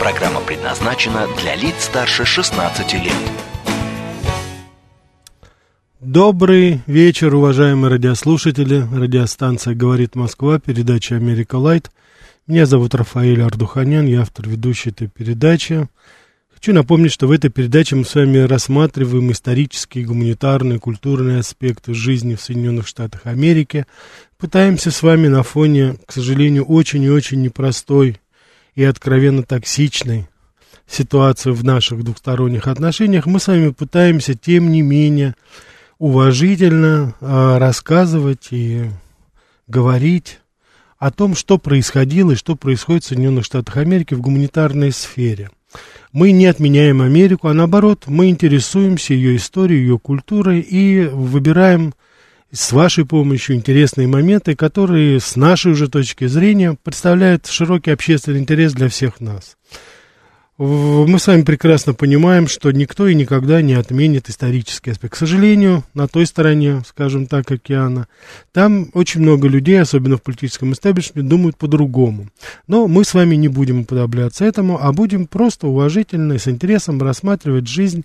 Программа предназначена для лиц старше 16 лет. Добрый вечер, уважаемые радиослушатели. Радиостанция «Говорит Москва», передача «Америка Лайт». Меня зовут Рафаэль Ардуханян, я автор ведущей этой передачи. Хочу напомнить, что в этой передаче мы с вами рассматриваем исторические, гуманитарные, культурные аспекты жизни в Соединенных Штатах Америки. Пытаемся с вами на фоне, к сожалению, очень и очень непростой и откровенно токсичной ситуации в наших двухсторонних отношениях, мы с вами пытаемся, тем не менее, уважительно э, рассказывать и говорить о том, что происходило и что происходит в Соединенных Штатах Америки в гуманитарной сфере. Мы не отменяем Америку, а наоборот, мы интересуемся ее историей, ее культурой и выбираем с вашей помощью интересные моменты, которые с нашей уже точки зрения представляют широкий общественный интерес для всех нас. Мы с вами прекрасно понимаем, что никто и никогда не отменит исторический аспект. К сожалению, на той стороне, скажем так, океана, там очень много людей, особенно в политическом истеблишменте, думают по-другому. Но мы с вами не будем уподобляться этому, а будем просто уважительно и с интересом рассматривать жизнь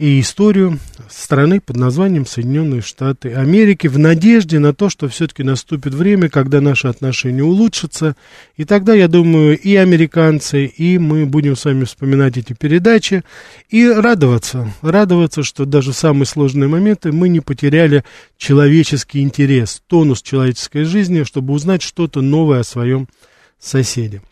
и историю страны под названием Соединенные Штаты Америки в надежде на то, что все-таки наступит время, когда наши отношения улучшатся. И тогда, я думаю, и американцы, и мы будем с вами вспоминать эти передачи и радоваться. Радоваться, что даже в самые сложные моменты мы не потеряли человеческий интерес, тонус человеческой жизни, чтобы узнать что-то новое о своем соседе.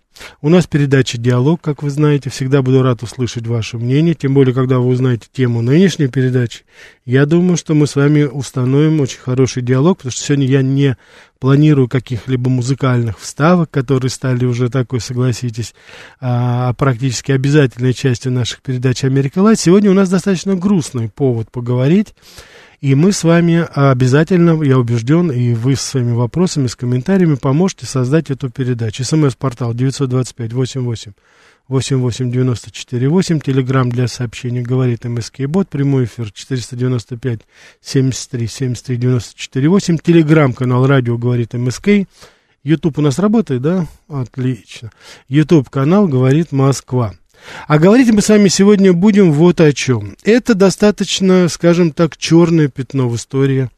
У нас передача «Диалог», как вы знаете. Всегда буду рад услышать ваше мнение, тем более, когда вы узнаете тему нынешней передачи. Я думаю, что мы с вами установим очень хороший диалог, потому что сегодня я не планирую каких-либо музыкальных вставок, которые стали уже такой, согласитесь, а, практически обязательной частью наших передач «Америка Лайт». Сегодня у нас достаточно грустный повод поговорить. И мы с вами обязательно, я убежден, и вы с своими вопросами, с комментариями поможете создать эту передачу. СМС-портал 925-88. 8894-8, телеграмм для сообщений говорит МСК Бот, прямой эфир 495 73 73 94 8, телеграмм канал радио говорит МСК, Ютуб у нас работает, да? Отлично. Ютуб канал говорит Москва. А говорить мы с вами сегодня будем вот о чем. Это достаточно, скажем так, черное пятно в истории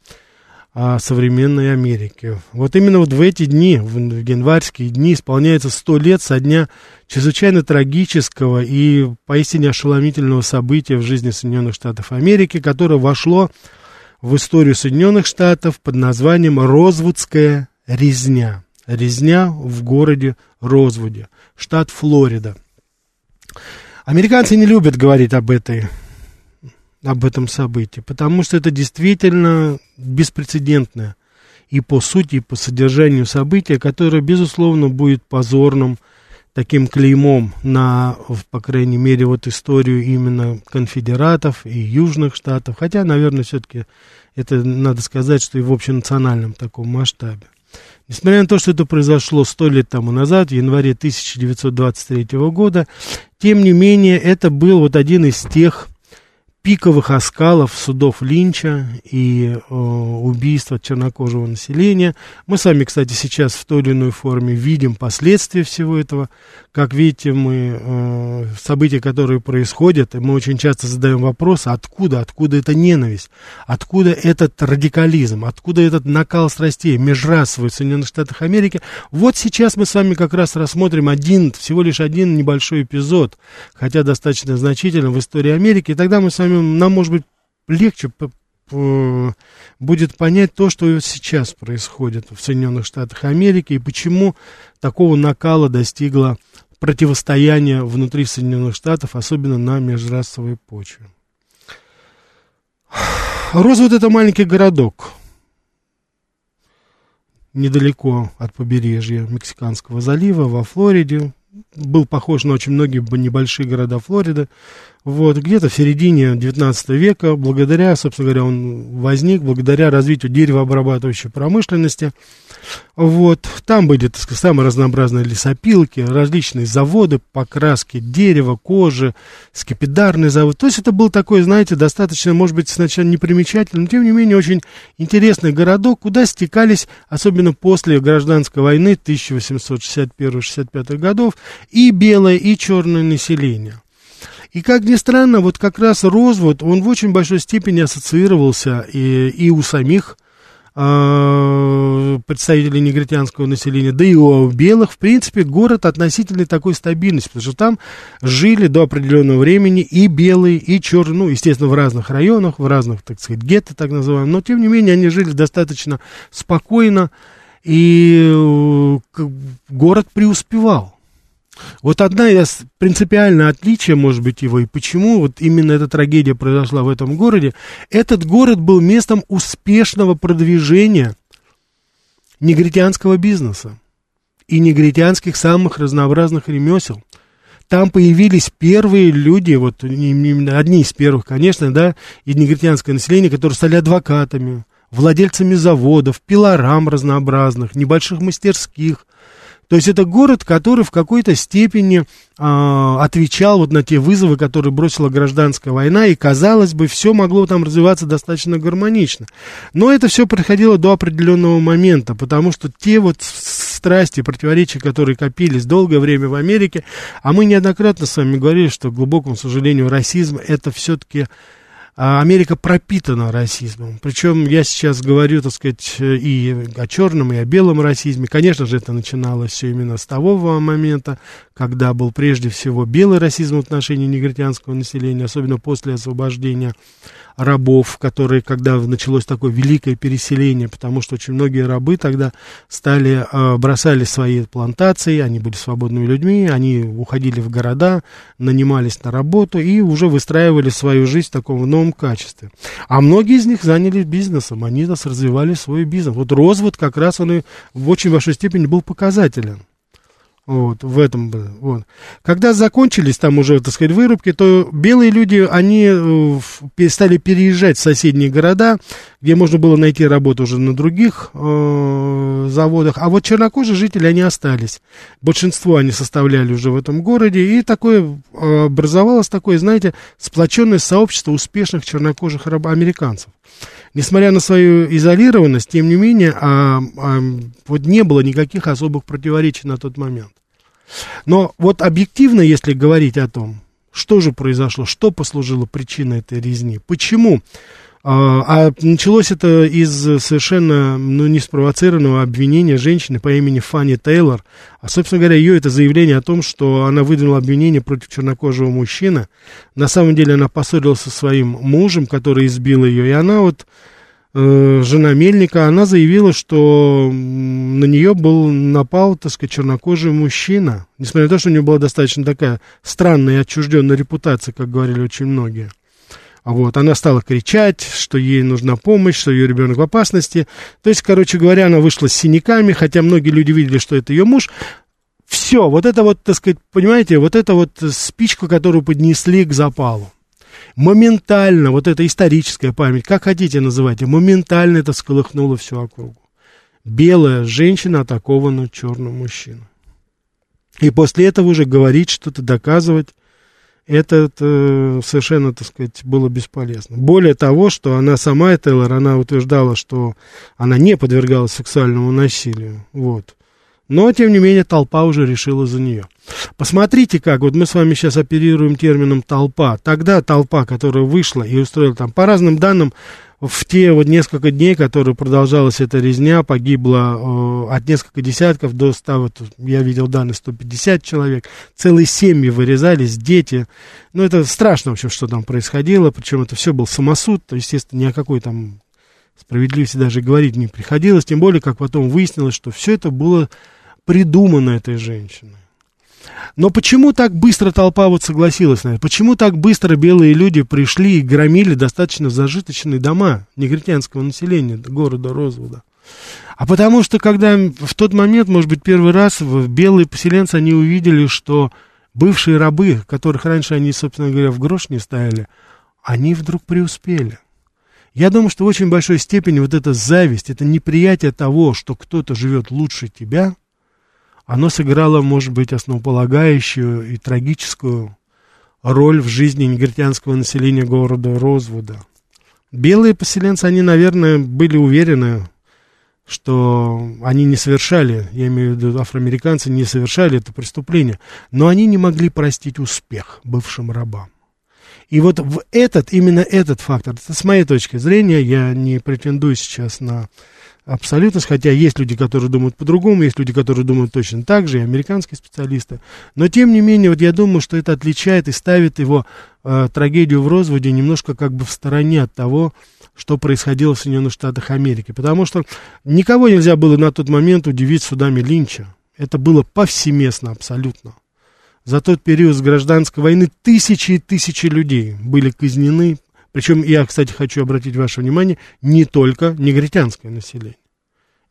а, современной Америки. Вот именно вот в эти дни, в, январские дни, исполняется сто лет со дня чрезвычайно трагического и поистине ошеломительного события в жизни Соединенных Штатов Америки, которое вошло в историю Соединенных Штатов под названием Розвудская резня. Резня в городе Розвуде, штат Флорида. Американцы не любят говорить об этой об этом событии, потому что это действительно беспрецедентное и по сути, и по содержанию события, которое, безусловно, будет позорным таким клеймом на, по крайней мере, вот историю именно конфедератов и южных штатов, хотя, наверное, все-таки это надо сказать, что и в общенациональном таком масштабе. Несмотря на то, что это произошло сто лет тому назад, в январе 1923 года, тем не менее, это был вот один из тех пиковых оскалов судов Линча и э, убийства чернокожего населения. Мы с вами, кстати, сейчас в той или иной форме видим последствия всего этого. Как видите, мы э, события, которые происходят, и мы очень часто задаем вопрос, откуда, откуда эта ненависть, откуда этот радикализм, откуда этот накал страстей межрасовый в Соединенных Штатах Америки. Вот сейчас мы с вами как раз рассмотрим один, всего лишь один небольшой эпизод, хотя достаточно значительный в истории Америки, и тогда мы с вами нам, может быть, легче будет понять то, что сейчас происходит в Соединенных Штатах Америки и почему такого накала достигло противостояние внутри Соединенных Штатов, особенно на межрасовой почве. Розвуд это маленький городок, недалеко от побережья Мексиканского залива, во Флориде. Был похож на очень многие небольшие города Флориды. Вот, где-то в середине 19 века, благодаря, собственно говоря, он возник, благодаря развитию деревообрабатывающей промышленности. Вот, там были, так сказать, самые разнообразные лесопилки, различные заводы, покраски дерева, кожи, скипидарный завод. То есть это был такой, знаете, достаточно, может быть, сначала непримечательный, но тем не менее очень интересный городок, куда стекались, особенно после гражданской войны 1861-65 годов, и белое, и черное население. И как ни странно, вот как раз Розвуд, он в очень большой степени ассоциировался и, и у самих э, представителей негритянского населения, да и у белых, в принципе, город относительно такой стабильности, потому что там жили до определенного времени и белые, и черные, ну, естественно, в разных районах, в разных, так сказать, гетто, так называемых, но, тем не менее, они жили достаточно спокойно, и э, город преуспевал. Вот одна из принципиальных отличий, может быть, его, и почему вот именно эта трагедия произошла в этом городе, этот город был местом успешного продвижения негритянского бизнеса и негритянских самых разнообразных ремесел. Там появились первые люди, вот именно одни из первых, конечно, да, из негритянского населения, которые стали адвокатами, владельцами заводов, пилорам разнообразных, небольших мастерских, то есть это город, который в какой-то степени э, отвечал вот на те вызовы, которые бросила гражданская война, и, казалось бы, все могло там развиваться достаточно гармонично. Но это все происходило до определенного момента, потому что те вот страсти, противоречия, которые копились долгое время в Америке, а мы неоднократно с вами говорили, что, к глубокому сожалению, расизм это все-таки Америка пропитана расизмом. Причем я сейчас говорю, так сказать, и о черном, и о белом расизме. Конечно же, это начиналось все именно с того момента, когда был прежде всего белый расизм в отношении негритянского населения, особенно после освобождения рабов, которые, когда началось такое великое переселение, потому что очень многие рабы тогда стали, э, бросали свои плантации, они были свободными людьми, они уходили в города, нанимались на работу и уже выстраивали свою жизнь в таком новом качестве. А многие из них занялись бизнесом, они нас развивали свой бизнес. Вот Розвод как раз он и в очень большой степени был показателен. Вот, в этом. Вот. Когда закончились там уже, так сказать, вырубки, то белые люди, они э, стали переезжать в соседние города, где можно было найти работу уже на других э, заводах. А вот чернокожие жители, они остались. Большинство они составляли уже в этом городе. И такое э, образовалось такое, знаете, сплоченное сообщество успешных чернокожих американцев несмотря на свою изолированность, тем не менее, а, а, вот не было никаких особых противоречий на тот момент. Но вот объективно, если говорить о том, что же произошло, что послужило причиной этой резни, почему а, а началось это из совершенно ну, неспровоцированного обвинения женщины по имени Фанни Тейлор. А, собственно говоря, ее это заявление о том, что она выдвинула обвинение против чернокожего мужчины. На самом деле она поссорилась со своим мужем, который избил ее. И она вот, э, жена Мельника, она заявила, что на нее был напал, так сказать, чернокожий мужчина. Несмотря на то, что у нее была достаточно такая странная и отчужденная репутация, как говорили очень многие. Вот, она стала кричать, что ей нужна помощь, что ее ребенок в опасности. То есть, короче говоря, она вышла с синяками, хотя многие люди видели, что это ее муж. Все, вот это вот, так сказать, понимаете, вот это вот спичка, которую поднесли к запалу. Моментально, вот эта историческая память, как хотите называйте, моментально это сколыхнуло всю округу. Белая женщина атакована черным мужчиной. И после этого уже говорить что-то, доказывать, это, это совершенно, так сказать, было бесполезно. Более того, что она сама, Тейлор, она утверждала, что она не подвергалась сексуальному насилию. Вот. Но, тем не менее, толпа уже решила за нее. Посмотрите как, вот мы с вами сейчас оперируем термином толпа. Тогда толпа, которая вышла и устроила там, по разным данным, в те вот несколько дней, которые продолжалась эта резня, погибло э, от нескольких десятков до 100, вот я видел данные, 150 человек, целые семьи вырезались, дети. Ну, это страшно, в общем, что там происходило, причем это все был самосуд, то, естественно, ни о какой там справедливости даже говорить не приходилось, тем более, как потом выяснилось, что все это было придумано этой женщиной. Но почему так быстро толпа вот согласилась на это? Почему так быстро белые люди пришли и громили достаточно зажиточные дома негритянского населения города Розвуда? А потому что, когда в тот момент, может быть, первый раз белые поселенцы, они увидели, что Бывшие рабы, которых раньше они, собственно говоря, в грош не ставили, они вдруг преуспели. Я думаю, что в очень большой степени вот эта зависть, это неприятие того, что кто-то живет лучше тебя, оно сыграло, может быть, основополагающую и трагическую роль в жизни негритянского населения города Розвуда. Белые поселенцы, они, наверное, были уверены, что они не совершали, я имею в виду афроамериканцы, не совершали это преступление, но они не могли простить успех бывшим рабам. И вот в этот, именно этот фактор, это с моей точки зрения, я не претендую сейчас на абсолютность, хотя есть люди, которые думают по-другому, есть люди, которые думают точно так же, и американские специалисты. Но тем не менее, вот я думаю, что это отличает и ставит его э, трагедию в разводе немножко как бы в стороне от того, что происходило в Соединенных Штатах Америки. Потому что никого нельзя было на тот момент удивить судами Линча. Это было повсеместно абсолютно. За тот период с гражданской войны тысячи и тысячи людей были казнены. Причем я, кстати, хочу обратить ваше внимание, не только негритянское население.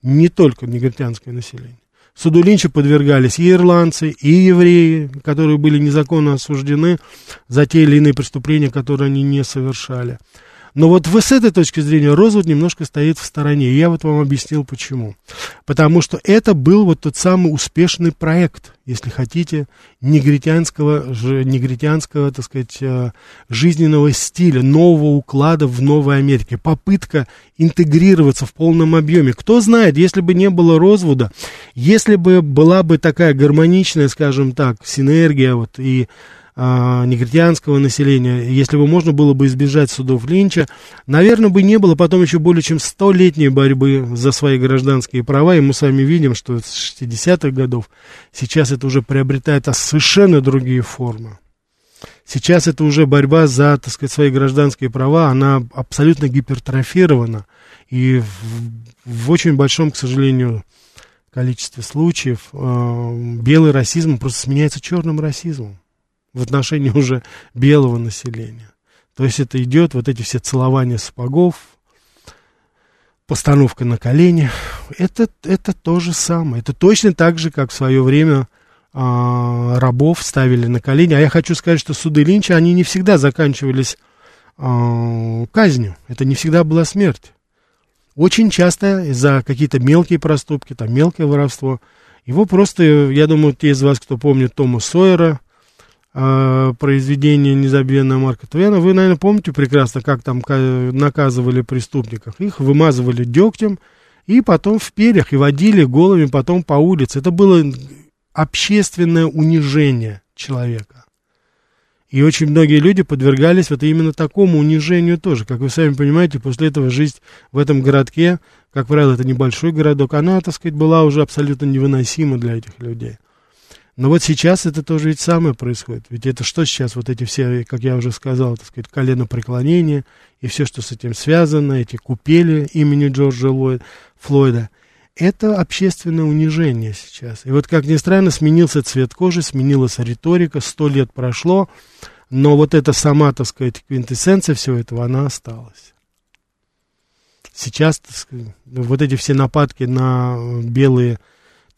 Не только негритянское население. Суду Линча подвергались и ирландцы, и евреи, которые были незаконно осуждены за те или иные преступления, которые они не совершали. Но вот с этой точки зрения Розвуд немножко стоит в стороне. И я вот вам объяснил почему. Потому что это был вот тот самый успешный проект, если хотите, негритянского, негритянского так сказать, э, жизненного стиля, нового уклада в Новой Америке. Попытка интегрироваться в полном объеме. Кто знает, если бы не было Розвуда, если бы была бы такая гармоничная, скажем так, синергия вот и а, негритянского населения, если бы можно было бы избежать судов Линча, наверное, бы не было потом еще более чем столетней борьбы за свои гражданские права, и мы с вами видим, что с 60-х годов сейчас это уже приобретает совершенно другие формы. Сейчас это уже борьба за, так сказать, свои гражданские права, она абсолютно гипертрофирована, и в, в очень большом, к сожалению, количестве случаев э, белый расизм просто сменяется черным расизмом в отношении уже белого населения. То есть это идет, вот эти все целования сапогов, постановка на колени, это, это то же самое. Это точно так же, как в свое время а, рабов ставили на колени. А я хочу сказать, что суды Линча, они не всегда заканчивались а, казнью. Это не всегда была смерть. Очень часто за какие-то мелкие проступки, там мелкое воровство, его просто, я думаю, те из вас, кто помнит Тома Сойера, произведение «Незабвенная Марка Твена», вы, наверное, помните прекрасно, как там наказывали преступников. Их вымазывали дегтем и потом в перьях, и водили голыми потом по улице. Это было общественное унижение человека. И очень многие люди подвергались вот именно такому унижению тоже. Как вы сами понимаете, после этого жизнь в этом городке, как правило, это небольшой городок, она, так сказать, была уже абсолютно невыносима для этих людей. Но вот сейчас это тоже ведь самое происходит. Ведь это что сейчас, вот эти все, как я уже сказал, так сказать, коленопреклонения и все, что с этим связано, эти купели имени Джорджа Ллойд, Флойда, это общественное унижение сейчас. И вот, как ни странно, сменился цвет кожи, сменилась риторика, сто лет прошло, но вот эта сама, так сказать, квинтэссенция всего этого, она осталась. Сейчас, так сказать, вот эти все нападки на белые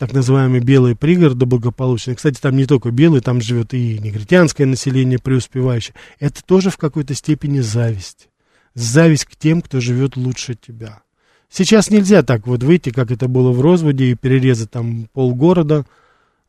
так называемые белые пригороды благополучные. Кстати, там не только белые, там живет и негритянское население преуспевающее. Это тоже в какой-то степени зависть. Зависть к тем, кто живет лучше тебя. Сейчас нельзя так вот выйти, как это было в Розводе, и перерезать там полгорода,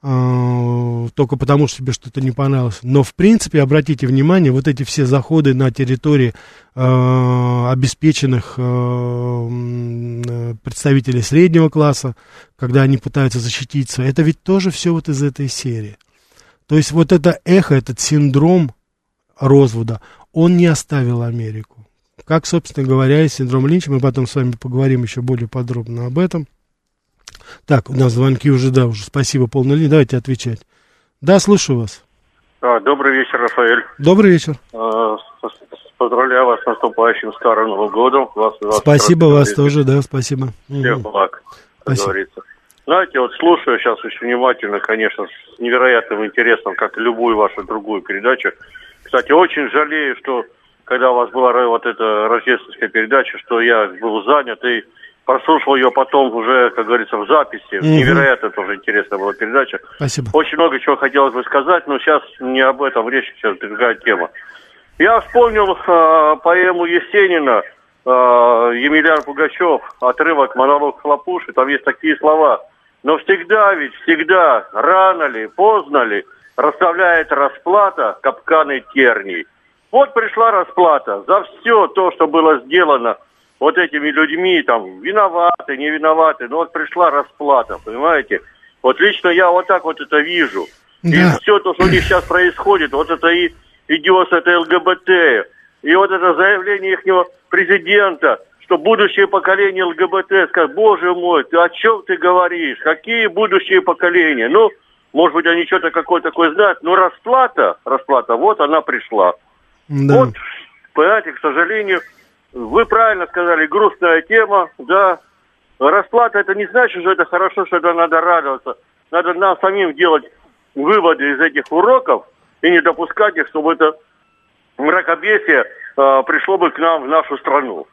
только потому, что тебе что-то не понравилось. Но, в принципе, обратите внимание, вот эти все заходы на территории э, обеспеченных э, представителей среднего класса, когда они пытаются защититься, это ведь тоже все вот из этой серии. То есть вот это эхо, этот синдром Розвуда, он не оставил Америку. Как, собственно говоря, и синдром Линча, мы потом с вами поговорим еще более подробно об этом. Так, у нас звонки уже, да, уже спасибо, полная линия, давайте отвечать. Да, слушаю вас. А, добрый вечер, Рафаэль. Добрый вечер. А, поздравляю вас с наступающим Старым Новым Годом. Вас, вас спасибо, вас лет. тоже, да, спасибо. Всех благ, как говорится. Знаете, вот слушаю сейчас очень внимательно, конечно, с невероятным интересом, как и любую вашу другую передачу. Кстати, очень жалею, что когда у вас была вот эта рождественская передача, что я был занят и прослушал ее потом уже, как говорится, в записи. Угу. Невероятно тоже интересная была передача. Спасибо. Очень много чего хотелось бы сказать, но сейчас не об этом речь, сейчас другая тема. Я вспомнил э, поэму Есенина э, Емельян Пугачев, отрывок монолог Хлопуши, там есть такие слова. Но всегда ведь, всегда, рано ли, поздно ли, расставляет расплата капканы терний. Вот пришла расплата за все то, что было сделано вот этими людьми, там, виноваты, не виноваты, но вот пришла расплата, понимаете? Вот лично я вот так вот это вижу. Да. И все то, что у них сейчас происходит, вот это и идет с этой ЛГБТ, и вот это заявление их президента, что будущее поколение ЛГБТ скажет, боже мой, ты о чем ты говоришь? Какие будущие поколения? Ну, может быть, они что-то какое-то такое знают, но расплата, расплата, вот она пришла. Да. Вот, понимаете, к сожалению, вы правильно сказали, грустная тема, да. Расплата это не значит, что это хорошо, что это надо радоваться. Надо нам самим делать выводы из этих уроков и не допускать их, чтобы это мракобесие э, пришло бы к нам в нашу страну.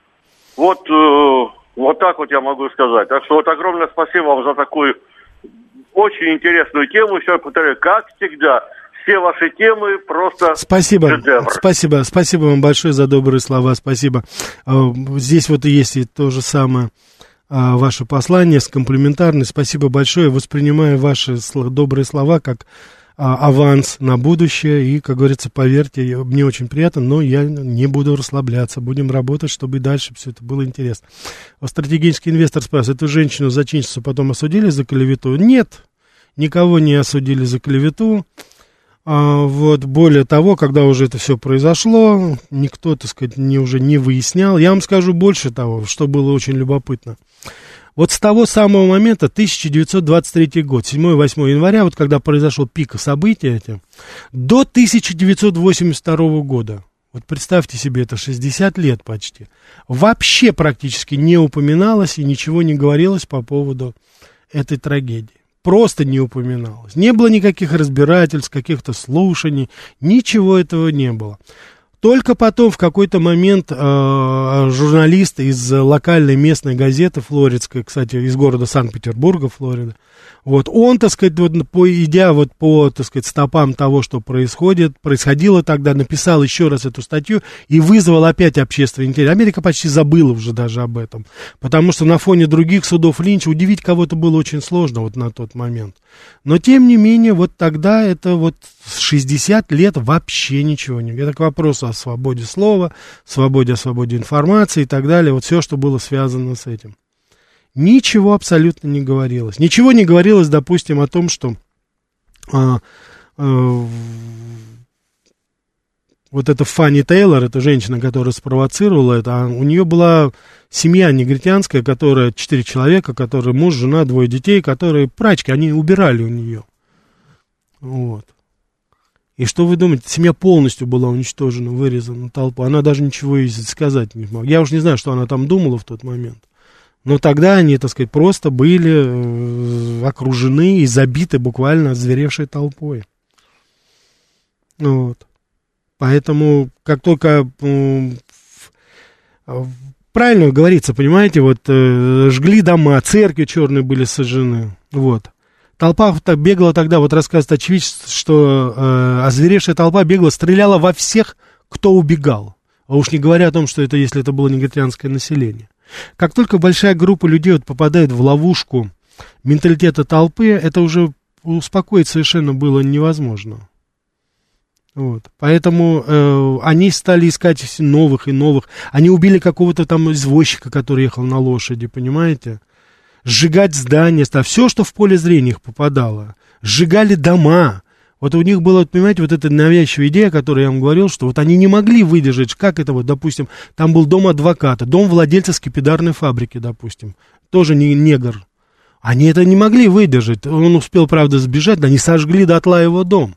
Вот, э, вот так вот я могу сказать. Так что вот огромное спасибо вам за такую очень интересную тему. Еще повторяю, как всегда, все ваши темы просто Спасибо, шедевр. спасибо, спасибо вам большое за добрые слова, спасибо. А, здесь вот и есть и то же самое а, ваше послание с комплиментарной. Спасибо большое. Воспринимаю ваши добрые слова как а, аванс на будущее. И, как говорится, поверьте, мне очень приятно, но я не буду расслабляться. Будем работать, чтобы и дальше все это было интересно. Стратегический инвестор спрашивает, эту женщину зачинщицу потом осудили за клевету? Нет, никого не осудили за клевету. А, вот, более того, когда уже это все произошло, никто, так сказать, не, уже не выяснял. Я вам скажу больше того, что было очень любопытно. Вот с того самого момента, 1923 год, 7-8 января, вот когда произошел пик событий эти, до 1982 года, вот представьте себе, это 60 лет почти, вообще практически не упоминалось и ничего не говорилось по поводу этой трагедии просто не упоминалось. Не было никаких разбирательств, каких-то слушаний, ничего этого не было. Только потом в какой-то момент э, журналист из локальной местной газеты флоридской, кстати, из города Санкт-Петербурга, Флорида, вот, он, так сказать, вот, по, идя вот по, так сказать, стопам того, что происходит, происходило тогда, написал еще раз эту статью и вызвал опять общественный интерес. Америка почти забыла уже даже об этом, потому что на фоне других судов Линча удивить кого-то было очень сложно вот на тот момент. Но, тем не менее, вот тогда это вот 60 лет вообще ничего не... Это к вопросу о свободе слова, свободе, о свободе информации и так далее, вот все, что было связано с этим. Ничего абсолютно не говорилось. Ничего не говорилось, допустим, о том, что а, а, вот эта Фанни Тейлор, эта женщина, которая спровоцировала это, а у нее была семья негритянская, которая, четыре человека, которые муж, жена, двое детей, которые прачки, они убирали у нее. Вот. И что вы думаете, семья полностью была уничтожена, вырезана толпа, она даже ничего сказать не могла. Я уж не знаю, что она там думала в тот момент. Но тогда они, так сказать, просто были э, окружены и забиты буквально зверевшей толпой. Вот. Поэтому, как только э, правильно говорится, понимаете, вот э, жгли дома, церкви черные были сожжены. Вот. Толпа так бегала тогда, вот рассказывает очевидец, что э, озверевшая толпа бегала, стреляла во всех, кто убегал. А уж не говоря о том, что это, если это было негритянское население. Как только большая группа людей вот попадает в ловушку менталитета толпы, это уже успокоить совершенно было невозможно. Вот. Поэтому э, они стали искать новых и новых. Они убили какого-то там извозчика, который ехал на лошади, понимаете? Сжигать здания, все, что в поле зрения их попадало. Сжигали дома. Вот у них была, понимаете, вот эта навязчивая идея, о которой я вам говорил, что вот они не могли выдержать, как это вот, допустим, там был дом адвоката, дом владельца скипидарной фабрики, допустим, тоже не негр. Они это не могли выдержать. Он успел, правда, сбежать, да они сожгли дотла его дом.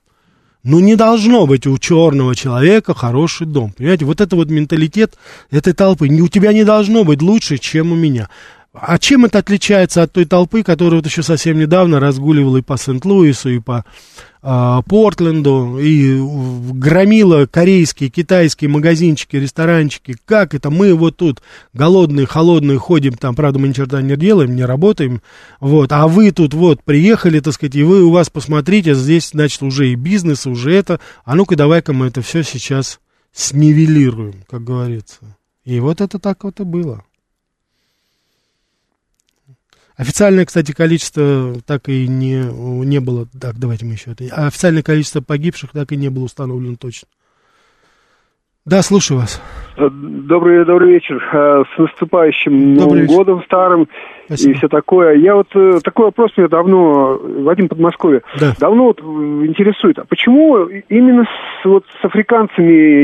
Ну, не должно быть у черного человека хороший дом. Понимаете, вот это вот менталитет этой толпы. У тебя не должно быть лучше, чем у меня. А чем это отличается от той толпы, которая вот еще совсем недавно разгуливала и по Сент-Луису, и по э, Портленду, и громила корейские, китайские магазинчики, ресторанчики? Как это? Мы вот тут голодные, холодные ходим, там, правда, мы ни черта не делаем, не работаем, вот, а вы тут вот приехали, так сказать, и вы у вас посмотрите, здесь, значит, уже и бизнес, уже это, а ну-ка давай-ка мы это все сейчас снивелируем, как говорится. И вот это так вот и было. Официальное, кстати, количество так и не, не было. Так, давайте мы еще это. Официальное количество погибших так и не было установлено точно. Да, слушаю вас. Добрый, добрый вечер. Э, с наступающим добрый Новым вечер. годом старым Спасибо. и все такое. Я вот э, такой вопрос меня давно, Вадим Подмосковье, да. давно вот интересует. А почему именно с, вот с африканцами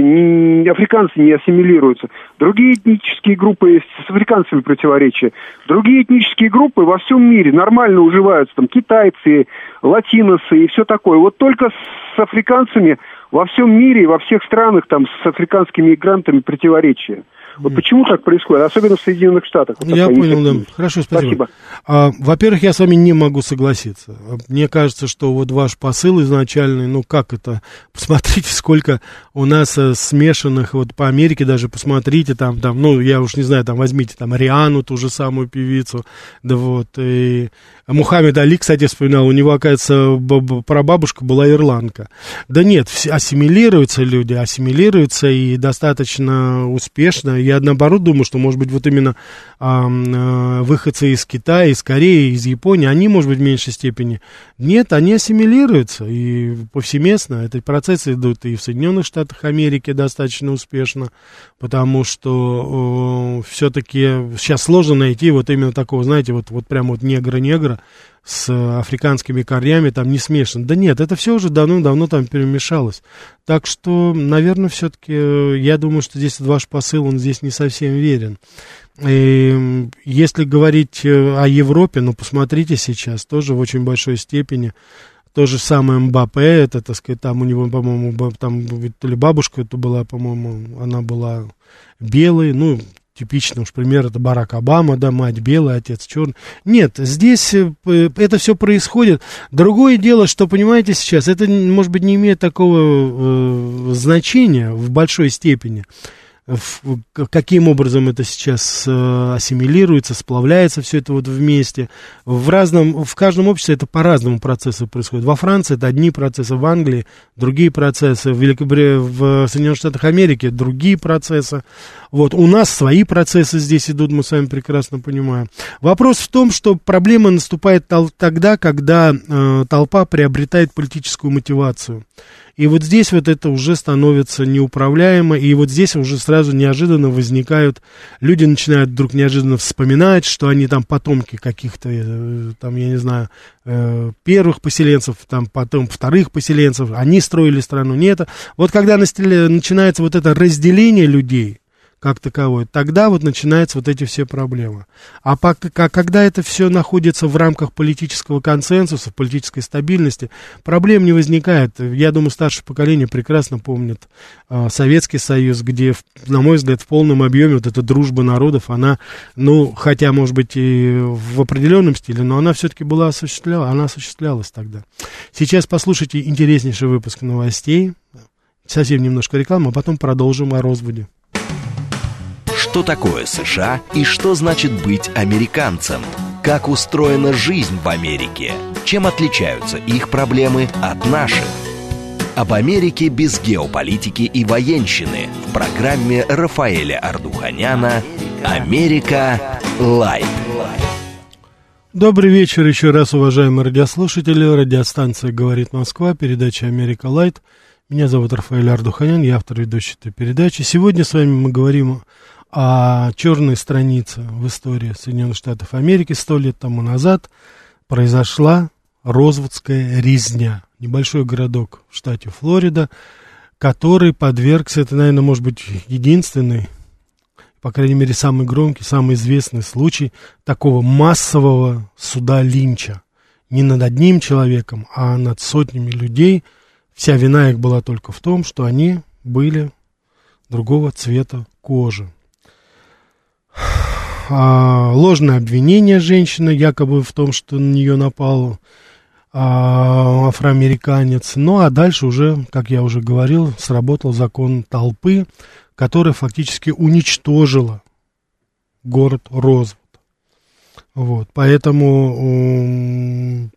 не, африканцы не ассимилируются? Другие этнические группы с африканцами противоречия. Другие этнические группы во всем мире нормально уживаются. Там китайцы, латиносы и все такое. Вот только с африканцами во всем мире, во всех странах там с африканскими мигрантами противоречия. Вот почему так происходит, особенно в Соединенных Штатах? Вот я понял, да. Хорошо, спасибо. спасибо. А, во-первых, я с вами не могу согласиться. Мне кажется, что вот ваш посыл изначальный, ну как это, посмотрите, сколько у нас а, смешанных, вот по Америке даже посмотрите, там, там, ну, я уж не знаю, там, возьмите там Риану, ту же самую певицу, да вот, и Мухаммед Али, кстати, вспоминал, у него, оказывается, прабабушка была ирландка. Да нет, ассимилируются люди, ассимилируются и достаточно успешно, я наоборот думаю, что, может быть, вот именно а, выходцы из Китая, из Кореи, из Японии, они, может быть, в меньшей степени. Нет, они ассимилируются и повсеместно. Эти процессы идут и в Соединенных Штатах Америки достаточно успешно, потому что э, все-таки сейчас сложно найти вот именно такого, знаете, вот, вот прям вот негра-негра, с африканскими корнями там не смешан. Да нет, это все уже давно-давно там перемешалось. Так что, наверное, все-таки э, я думаю, что здесь ваш посыл, он здесь не совсем верен. И если говорить э, о Европе, ну, посмотрите сейчас, тоже в очень большой степени то же самое Мбаппе, это, так сказать, там у него, по-моему, там то ли бабушка это была, по-моему, она была белой, ну, типичный уж пример, это Барак Обама, да, мать белая, отец черный. Нет, здесь э, это все происходит. Другое дело, что, понимаете, сейчас, это, может быть, не имеет такого э, значения в большой степени каким образом это сейчас э, ассимилируется, сплавляется все это вот вместе. В разном, в каждом обществе это по-разному процессы происходят. Во Франции это одни процессы, в Англии другие процессы, в, Великобре... в Соединенных Штатах Америки другие процессы. Вот, у нас свои процессы здесь идут, мы с вами прекрасно понимаем. Вопрос в том, что проблема наступает тогда, когда э, толпа приобретает политическую мотивацию. И вот здесь вот это уже становится неуправляемо, и вот здесь уже сразу неожиданно возникают, люди начинают вдруг неожиданно вспоминать, что они там потомки каких-то, э, там, я не знаю, э, первых поселенцев, там, потом вторых поселенцев, они строили страну, не это. Вот когда начинается вот это разделение людей, как таковой, тогда вот начинаются вот эти все проблемы. А пока, когда это все находится в рамках политического консенсуса, политической стабильности, проблем не возникает. Я думаю, старшее поколение прекрасно помнит э, Советский Союз, где, на мой взгляд, в полном объеме вот эта дружба народов, она, ну, хотя, может быть, и в определенном стиле, но она все-таки была осуществлялась, она осуществлялась тогда. Сейчас послушайте интереснейший выпуск новостей, совсем немножко рекламы, а потом продолжим о разводе что такое США и что значит быть американцем, как устроена жизнь в Америке, чем отличаются их проблемы от наших. Об Америке без геополитики и военщины в программе Рафаэля Ардуханяна «Америка. Light». Добрый вечер еще раз, уважаемые радиослушатели. Радиостанция «Говорит Москва», передача «Америка Light». Меня зовут Рафаэль Ардуханян, я автор ведущей этой передачи. Сегодня с вами мы говорим а черная страница в истории Соединенных Штатов Америки сто лет тому назад произошла Розвудская резня. Небольшой городок в штате Флорида, который подвергся, это, наверное, может быть, единственный, по крайней мере, самый громкий, самый известный случай такого массового суда Линча. Не над одним человеком, а над сотнями людей. Вся вина их была только в том, что они были другого цвета кожи. А, ложное обвинение женщины, якобы в том, что на нее напал а, афроамериканец. Ну а дальше уже, как я уже говорил, сработал закон толпы, который фактически уничтожила город Розвуд. Вот, поэтому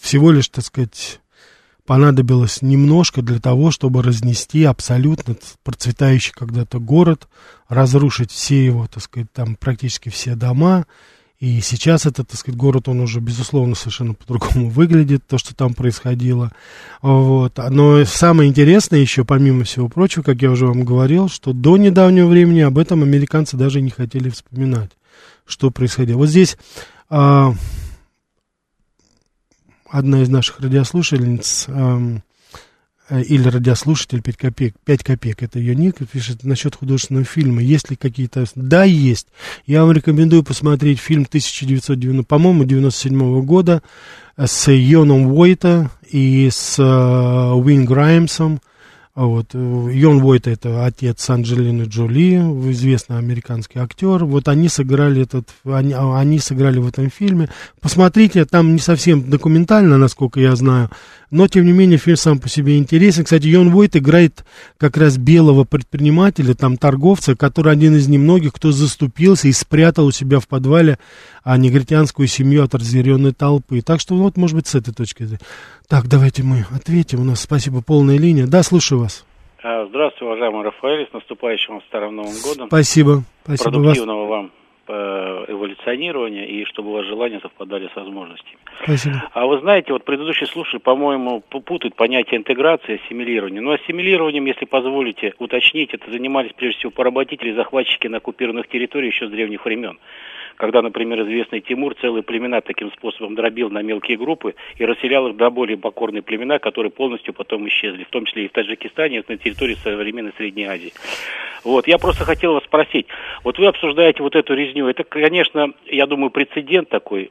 всего лишь, так сказать, понадобилось немножко для того, чтобы разнести абсолютно процветающий когда-то город, разрушить все его, так сказать, там практически все дома. И сейчас этот, так сказать, город, он уже, безусловно, совершенно по-другому выглядит, то, что там происходило. Вот. Но самое интересное еще, помимо всего прочего, как я уже вам говорил, что до недавнего времени об этом американцы даже не хотели вспоминать, что происходило. Вот здесь... А, одна из наших радиослушательниц эм, э, или радиослушатель 5 копеек, 5 копеек, это ее ник, пишет насчет художественного фильма, есть ли какие-то... Да, есть. Я вам рекомендую посмотреть фильм 1990, по-моему, 97 года с Йоном Уойта и с э, Уин Граймсом, вот. Э, Йон Войт это отец Анджелины Джоли, известный американский актер. Вот они сыграли этот, они, а, они сыграли в этом фильме. Посмотрите, там не совсем документально, насколько я знаю, но, тем не менее, фильм сам по себе интересен. Кстати, Йон Войт играет как раз белого предпринимателя, там, торговца, который один из немногих, кто заступился и спрятал у себя в подвале а, негритянскую семью от разъяренной толпы. Так что, вот, может быть, с этой точки зрения. Так, давайте мы ответим. У нас, спасибо, полная линия. Да, слушаю вас. А, здравствуйте, уважаемый Рафаэль, с наступающим Старым Новым Годом. Спасибо. Спасибо Продуктивного вас. вам Э, эволюционирования и чтобы у вас желания совпадали с возможностями. Спасибо. А вы знаете, вот предыдущий слушатель, по-моему, путает понятие интеграции и ассимилирования. Но ассимилированием, если позволите уточнить, это занимались прежде всего поработители и захватчики на оккупированных территориях еще с древних времен когда, например, известный Тимур целые племена таким способом дробил на мелкие группы и расселял их до более покорные племена, которые полностью потом исчезли, в том числе и в Таджикистане, и на территории современной Средней Азии. Вот, я просто хотел вас спросить, вот вы обсуждаете вот эту резню, это, конечно, я думаю, прецедент такой,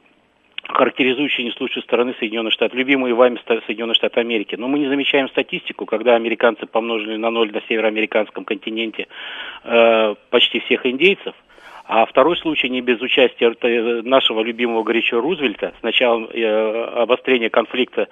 характеризующий не с лучшей стороны Соединенных Штатов, любимые вами Соединенных Штатов Америки. Но мы не замечаем статистику, когда американцы помножили на ноль на североамериканском континенте э, почти всех индейцев, а второй случай не без участия нашего любимого горячо Рузвельта. С началом э, обострения конфликта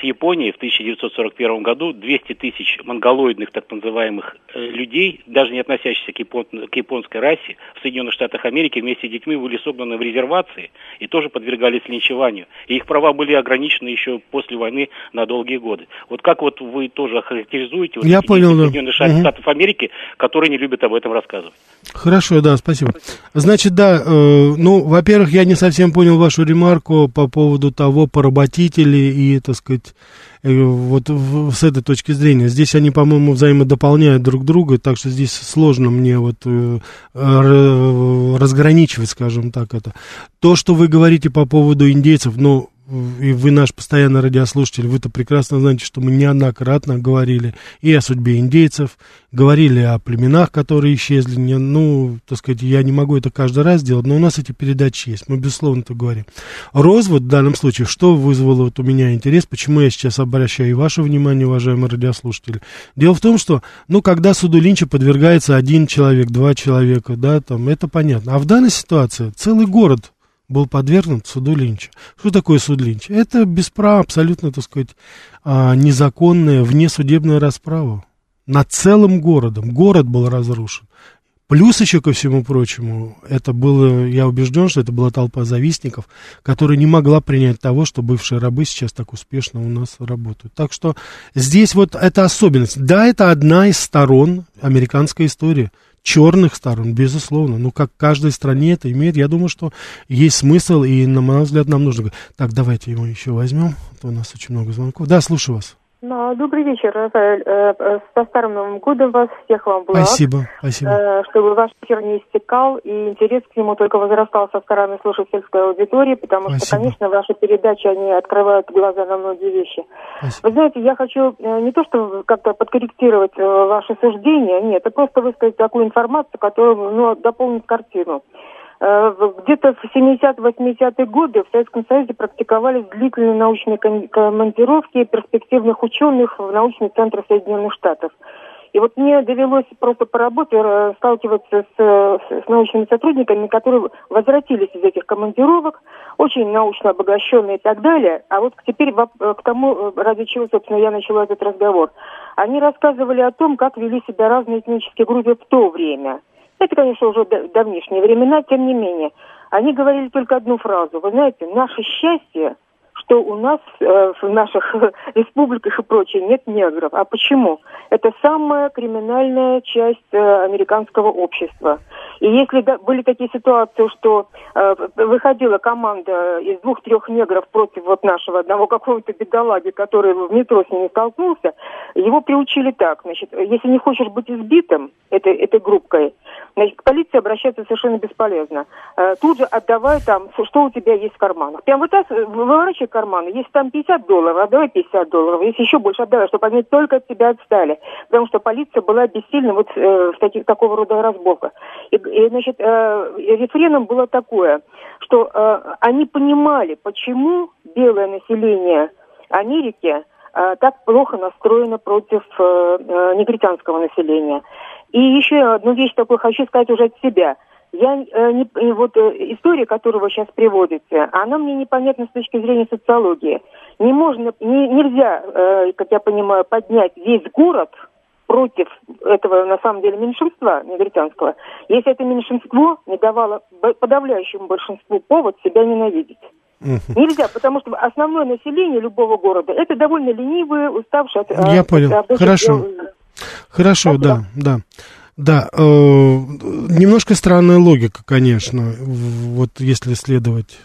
с Японией в 1941 году 200 тысяч монголоидных так называемых э, людей, даже не относящихся к, япон, к японской расе, в Соединенных Штатах Америки вместе с детьми были согнаны в резервации и тоже подвергались линчеванию. И их права были ограничены еще после войны на долгие годы. Вот как вот вы тоже характеризуете вот Я понял, да. Соединенных Штатов угу. Америки, которые не любят об этом рассказывать? Хорошо, да, спасибо. Значит, да, э, ну, во-первых, я не совсем понял вашу ремарку по поводу того, поработители и, так сказать, э, вот в, с этой точки зрения. Здесь они, по-моему, взаимодополняют друг друга, так что здесь сложно мне вот э, разграничивать, скажем так, это. То, что вы говорите по поводу индейцев, ну, и вы наш постоянный радиослушатель, вы-то прекрасно знаете, что мы неоднократно говорили и о судьбе индейцев, говорили о племенах, которые исчезли. Ну, так сказать, я не могу это каждый раз делать, но у нас эти передачи есть, мы безусловно это говорим. Розвод в данном случае, что вызвало вот у меня интерес, почему я сейчас обращаю и ваше внимание, уважаемые радиослушатели. Дело в том, что, ну, когда суду Линча подвергается один человек, два человека, да, там, это понятно. А в данной ситуации целый город был подвергнут суду Линча. Что такое суд Линча? Это без права абсолютно, так сказать, а, незаконная внесудебная расправа над целым городом. Город был разрушен. Плюс еще ко всему прочему, это было, я убежден, что это была толпа завистников, которая не могла принять того, что бывшие рабы сейчас так успешно у нас работают. Так что здесь вот это особенность. Да, это одна из сторон американской истории – черных сторон, безусловно. Ну, как каждой стране это имеет, я думаю, что есть смысл, и, на мой взгляд, нам нужно... Так, давайте его еще возьмем, а то у нас очень много звонков. Да, слушаю вас. Ну, добрый вечер, Рафаэль. Э, э, со Старым Новым годом вас, всех вам благ. Спасибо, спасибо. Э, чтобы ваш эфир не истекал, и интерес к нему только возрастал со стороны слушательской аудитории, потому спасибо. что, конечно, ваши передачи, они открывают глаза на многие вещи. Спасибо. Вы знаете, я хочу не то, что как-то подкорректировать ваши суждения, нет, это просто высказать такую информацию, которая ну, дополнит картину. Э, где-то в 70-80-е годы в Советском Союзе практиковались длительные научные командировки перспективных ученых в научный центр Соединенных Штатов. И вот мне довелось просто по работе э, сталкиваться с, с научными сотрудниками, которые возвратились из этих командировок, очень научно обогащенные и так далее. А вот теперь к тому, ради чего, собственно, я начала этот разговор. Они рассказывали о том, как вели себя разные этнические группы в то время. Это, конечно, уже давнишние времена, тем не менее. Они говорили только одну фразу. Вы знаете, наше счастье – что у нас э, в наших республиках и прочее нет негров. А почему? Это самая криминальная часть э, американского общества. И если да, были такие ситуации, что э, выходила команда из двух-трех негров против вот нашего одного какого-то бедолаги, который в метро с ними столкнулся, его приучили так, значит, если не хочешь быть избитым этой, этой группкой, значит, к полиции обращаться совершенно бесполезно. Э, тут же отдавай там, что у тебя есть в карманах. Прям вытаскивай, выворачивай карманы. Если там 50 долларов, отдавай 50 долларов. Если еще больше, отдавай, чтобы они только от тебя отстали. Потому что полиция была бессильна вот э, в таких, такого рода разборках. И, и, значит, э, рефреном было такое, что э, они понимали, почему белое население Америки э, так плохо настроено против э, э, негритянского населения. И еще одну вещь такую хочу сказать уже от себя – я э, не, вот э, история, которую вы сейчас приводите, она мне непонятна с точки зрения социологии. Не можно, не, нельзя, э, как я понимаю, поднять весь город против этого, на самом деле, меньшинства негритянского, если это меньшинство не давало подавляющему большинству повод себя ненавидеть. Нельзя, потому что основное население любого города это довольно ленивые, уставшие. Я от, понял. От, Хорошо. Дел... Хорошо, да, да. Да, э, немножко странная логика, конечно, вот если следовать,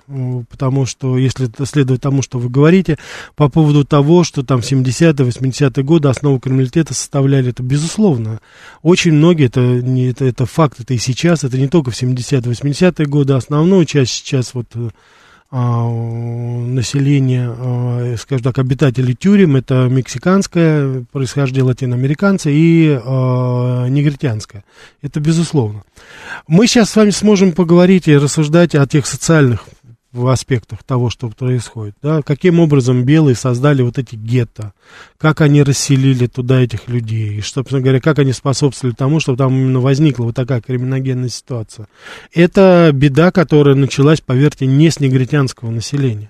потому что, если следовать тому, что вы говорите, по поводу того, что там 70-е, 80-е годы основу криминалитета составляли, это безусловно. Очень многие, это, не, это, это факт, это и сейчас, это не только в 70-е, 80-е годы, основную часть сейчас вот а, населения, а, скажем так, обитателей тюрем, это мексиканское происхождение латиноамериканца и э, негритянское. Это безусловно. Мы сейчас с вами сможем поговорить и рассуждать о тех социальных в аспектах того, что происходит. Да? Каким образом белые создали вот эти гетто, как они расселили туда этих людей, и, собственно говоря, как они способствовали тому, чтобы там именно возникла вот такая криминогенная ситуация. Это беда, которая началась, поверьте, не с негритянского населения.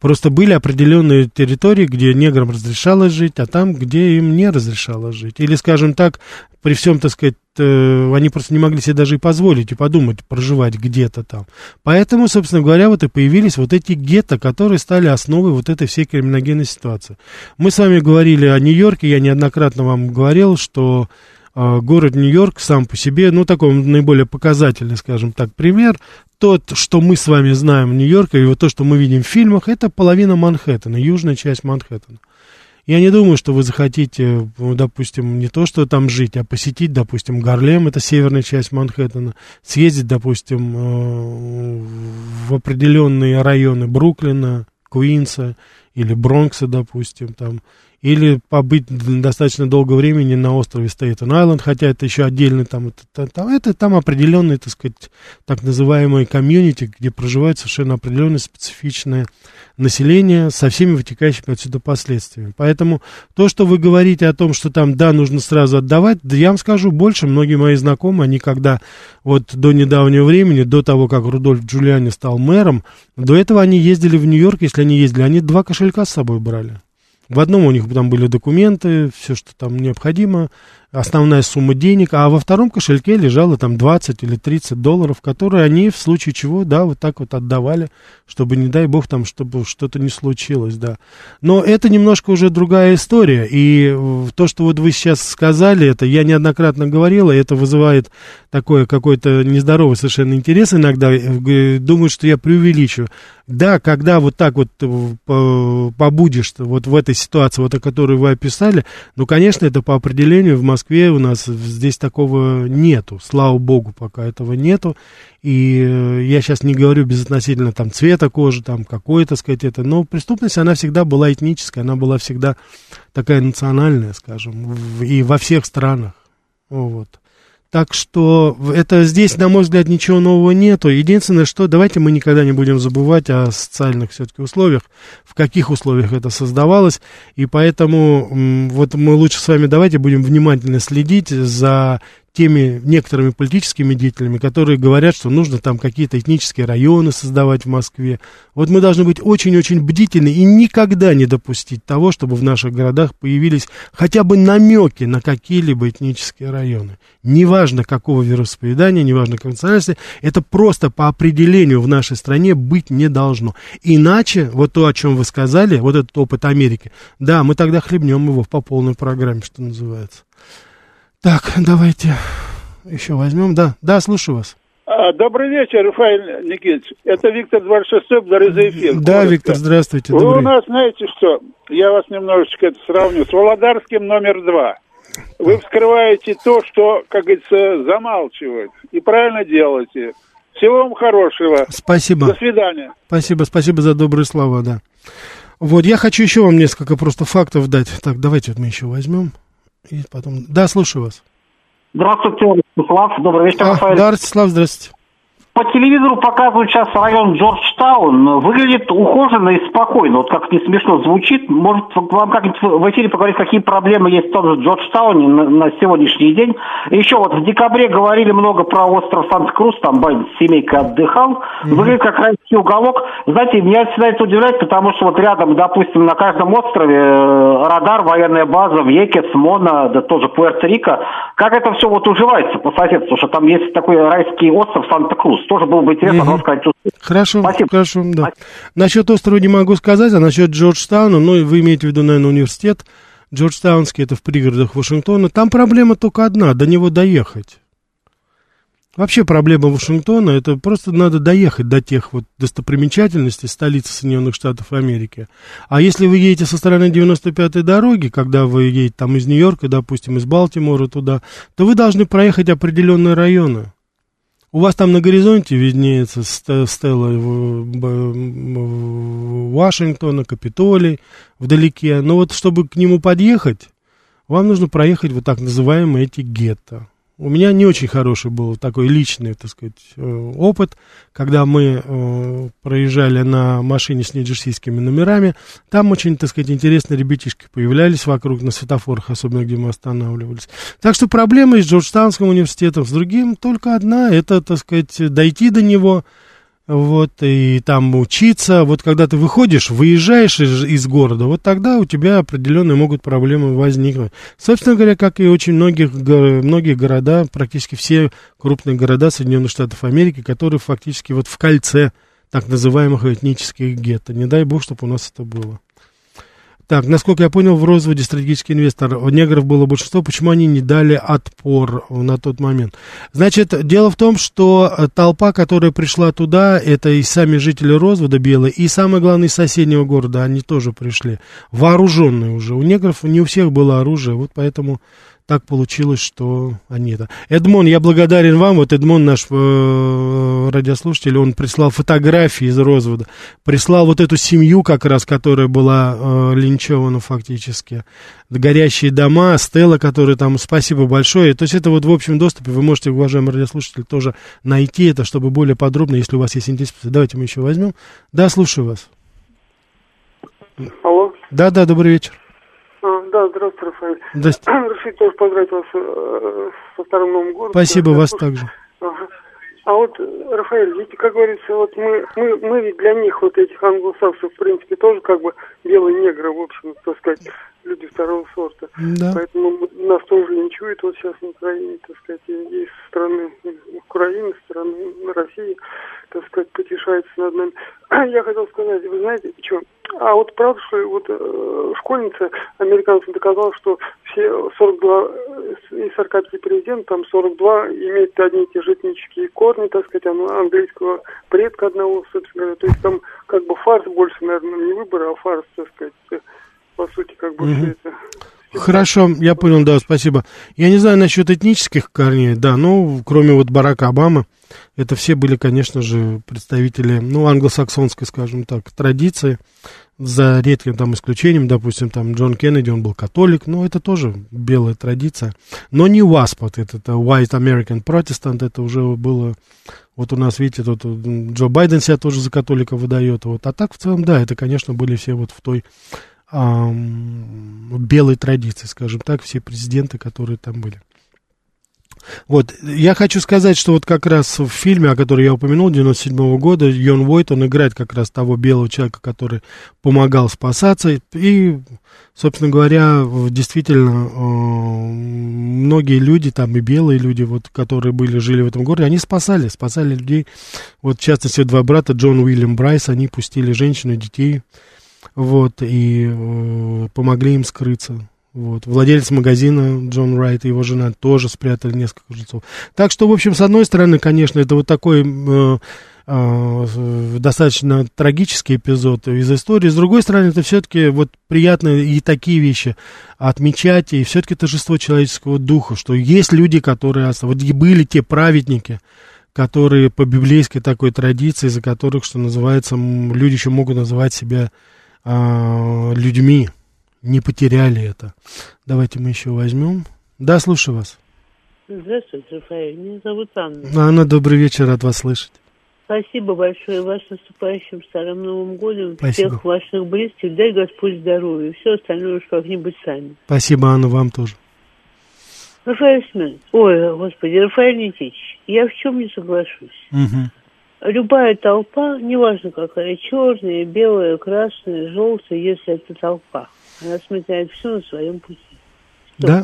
Просто были определенные территории, где неграм разрешалось жить, а там, где им не разрешалось жить. Или, скажем так, при всем, так сказать, э, они просто не могли себе даже и позволить и подумать проживать где-то там. Поэтому, собственно говоря, вот и появились вот эти гетто, которые стали основой вот этой всей криминогенной ситуации. Мы с вами говорили о Нью-Йорке, я неоднократно вам говорил, что э, город Нью-Йорк сам по себе, ну, такой наиболее показательный, скажем так, пример, то, что мы с вами знаем Нью-Йорка, и вот то, что мы видим в фильмах, это половина Манхэттена, южная часть Манхэттена. Я не думаю, что вы захотите, ну, допустим, не то, что там жить, а посетить, допустим, Гарлем, это северная часть Манхэттена, съездить, допустим, э, в определенные районы Бруклина, Куинса или Бронкса, допустим, там, или побыть достаточно долгое времени на острове Стейтен-Айленд, хотя это еще отдельный там, это, там, это там определенный, так сказать, так называемый комьюнити, где проживает совершенно определенное специфичное население со всеми вытекающими отсюда последствиями. Поэтому то, что вы говорите о том, что там, да, нужно сразу отдавать, да я вам скажу больше, многие мои знакомые, они когда вот до недавнего времени, до того, как Рудольф Джулиани стал мэром, до этого они ездили в Нью-Йорк, если они ездили, они два кошелька с собой брали. В одном у них там были документы, все, что там необходимо, основная сумма денег, а во втором кошельке лежало там 20 или 30 долларов, которые они в случае чего, да, вот так вот отдавали, чтобы, не дай бог, там, чтобы что-то не случилось, да. Но это немножко уже другая история, и то, что вот вы сейчас сказали, это я неоднократно говорил, и это вызывает такой какой-то нездоровый совершенно интерес иногда, э, думаю, что я преувеличу. Да, когда вот так вот э, побудешь вот в этой ситуации, вот о которой вы описали, ну, конечно, это по определению в Москве Москве у нас здесь такого нету, слава богу, пока этого нету. И э, я сейчас не говорю безотносительно там цвета кожи, там какой, то сказать, это, но преступность, она всегда была этническая, она была всегда такая национальная, скажем, и во всех странах. Вот. Так что это здесь, на мой взгляд, ничего нового нету. Единственное, что давайте мы никогда не будем забывать о социальных все-таки условиях, в каких условиях это создавалось. И поэтому вот мы лучше с вами давайте будем внимательно следить за теми некоторыми политическими деятелями, которые говорят, что нужно там какие-то этнические районы создавать в Москве. Вот мы должны быть очень-очень бдительны и никогда не допустить того, чтобы в наших городах появились хотя бы намеки на какие-либо этнические районы. Неважно, какого вероисповедания, неважно, какой национальности, это просто по определению в нашей стране быть не должно. Иначе, вот то, о чем вы сказали, вот этот опыт Америки, да, мы тогда хлебнем его по полной программе, что называется. Так, давайте еще возьмем. Да, да, слушаю вас. А, добрый вечер, Рафаэль Никитич. Это Виктор 26 благодарю за эфир. Да, Коротко. Виктор, здравствуйте. Вы добрый. у нас знаете что? Я вас немножечко это сравню с Володарским номер два. Вы вскрываете то, что, как говорится, замалчивают. И правильно делаете. Всего вам хорошего. Спасибо. До свидания. Спасибо, спасибо за добрые слова, да. Вот, я хочу еще вам несколько просто фактов дать. Так, давайте вот мы еще возьмем. И потом... Да, слушаю вас. Здравствуйте, Ростислав. Добрый вечер, а, Рафаэль. Да, Ростислав, здравствуйте. По телевизору показывают сейчас район Джорджтаун. Выглядит ухоженно и спокойно. Вот как не смешно звучит. Может, вам как-нибудь в эфире поговорить, какие проблемы есть в том же Джорджтауне на, на сегодняшний день. И еще вот в декабре говорили много про остров Санта-Крус. Там Байден с семейкой отдыхал. Mm-hmm. Выглядит как райский уголок. Знаете, меня всегда это удивляет, потому что вот рядом, допустим, на каждом острове э, радар, военная база, Вьекес, Мона, да тоже Пуэрто-Рико. Как это все вот уживается по соседству? Что там есть такой райский остров Санта-Крус тоже было бы интересно угу. сказать. Хорошо, Спасибо. хорошо, да. Спасибо. Насчет острова не могу сказать, а насчет Джорджтауна, ну, вы имеете в виду, наверное, университет Джорджтаунский, это в пригородах Вашингтона, там проблема только одна, до него доехать. Вообще проблема Вашингтона, это просто надо доехать до тех вот достопримечательностей столицы Соединенных Штатов Америки. А если вы едете со стороны 95-й дороги, когда вы едете там из Нью-Йорка, допустим, из Балтимора туда, то вы должны проехать определенные районы. У вас там на горизонте виднеется стела Вашингтона, Капитолий вдалеке. Но вот чтобы к нему подъехать, вам нужно проехать вот так называемые эти гетто. У меня не очень хороший был такой личный, так сказать, э, опыт, когда мы э, проезжали на машине с нью-джерсийскими номерами. Там очень, так сказать, интересные ребятишки появлялись вокруг на светофорах, особенно где мы останавливались. Так что проблема с Джорджтаунским университетом, с другим только одна, это, так сказать, дойти до него, вот, и там учиться, вот когда ты выходишь, выезжаешь из, из города, вот тогда у тебя определенные могут проблемы возникнуть. Собственно говоря, как и очень многих, многие города, практически все крупные города Соединенных Штатов Америки, которые фактически вот в кольце так называемых этнических гетто. Не дай бог, чтобы у нас это было. Так, насколько я понял, в Розводе стратегический инвестор, негров было большинство, почему они не дали отпор на тот момент? Значит, дело в том, что э, толпа, которая пришла туда, это и сами жители Розвода белые, и самое главное, из соседнего города, они тоже пришли, вооруженные уже. У негров не у всех было оружие, вот поэтому так получилось, что они это. Эдмон, я благодарен вам. Вот Эдмон, наш э, радиослушатель, он прислал фотографии из развода. Прислал вот эту семью как раз, которая была э, линчевана фактически. Горящие дома, Стелла, которые там, спасибо большое. То есть это вот в общем доступе вы можете, уважаемый радиослушатель, тоже найти это, чтобы более подробно, если у вас есть интерес. Давайте мы еще возьмем. Да, слушаю вас. Алло. Да, да, добрый вечер. Да, здравствуйте, Рафаэль. Здравствуйте. Разрешите тоже поздравить вас э, со Вторым Новым годом. Спасибо, да, вас также. Ага. А вот, Рафаэль, ведь, как говорится, вот мы, мы, мы ведь для них, вот этих англосаксов, в принципе, тоже как бы белые негры, в общем, так сказать, люди второго сорта. Да. Поэтому нас тоже линчуют вот сейчас на Украине, так сказать, и с стороны Украины, со стороны России, так сказать, потешается над нами. Я хотел сказать, вы знаете, что? А вот правда, что вот э, школьница американцам доказала, что все 42 из 45 президентов, там 42 имеют одни и те же этнические корни, так сказать, английского предка одного, собственно говоря. То есть там как бы фарс больше, наверное, не выбор, а фарс, так сказать, по сути, как бы угу. все это. Хорошо, я понял, да, спасибо. Я не знаю насчет этнических корней, да, ну, кроме вот Барака Обамы, Это все были, конечно же, представители, ну, англосаксонской, скажем так, традиции, за редким там исключением, допустим, там Джон Кеннеди, он был католик, но это тоже белая традиция. Но не WASP, вот это, это White American Protestant, это уже было, вот у нас, видите, тут Джо Байден себя тоже за католика выдает, вот. А так, в целом, да, это, конечно, были все вот в той белой традиции, скажем так, все президенты, которые там были. Вот, я хочу сказать, что вот как раз в фильме, о котором я упомянул, 97 -го года, Йон Войт, он играет как раз того белого человека, который помогал спасаться, и, собственно говоря, действительно, э, многие люди, там и белые люди, вот, которые были, жили в этом городе, они спасали, спасали людей, вот, в частности, два брата, Джон Уильям Брайс, они пустили женщину и детей, вот, и э, помогли им скрыться. Вот. Владелец магазина Джон Райт и его жена тоже спрятали несколько жильцов. Так что, в общем, с одной стороны, конечно, это вот такой э, э, достаточно трагический эпизод из истории. С другой стороны, это все-таки вот приятно и такие вещи отмечать, и все-таки торжество человеческого духа, что есть люди, которые... Вот были те праведники, которые по библейской такой традиции, за которых, что называется, люди еще могут называть себя э, людьми не потеряли это. Давайте мы еще возьмем. Да, слушаю вас. Здравствуйте, Рафаэль. Меня зовут Анна. Анна, добрый вечер, рад вас слышать. Спасибо большое вас наступающим Старым Новым Годом. Спасибо. Всех ваших близких. Дай Господь здоровья. Все остальное уж как-нибудь сами. Спасибо, Анна, вам тоже. Рафаэль Семенович, ой, господи, Рафаэль Никитич, я в чем не соглашусь. Угу. Любая толпа, неважно какая, черная, белая, красная, желтая, если это толпа, она сметает все на своем пути. Что? Да.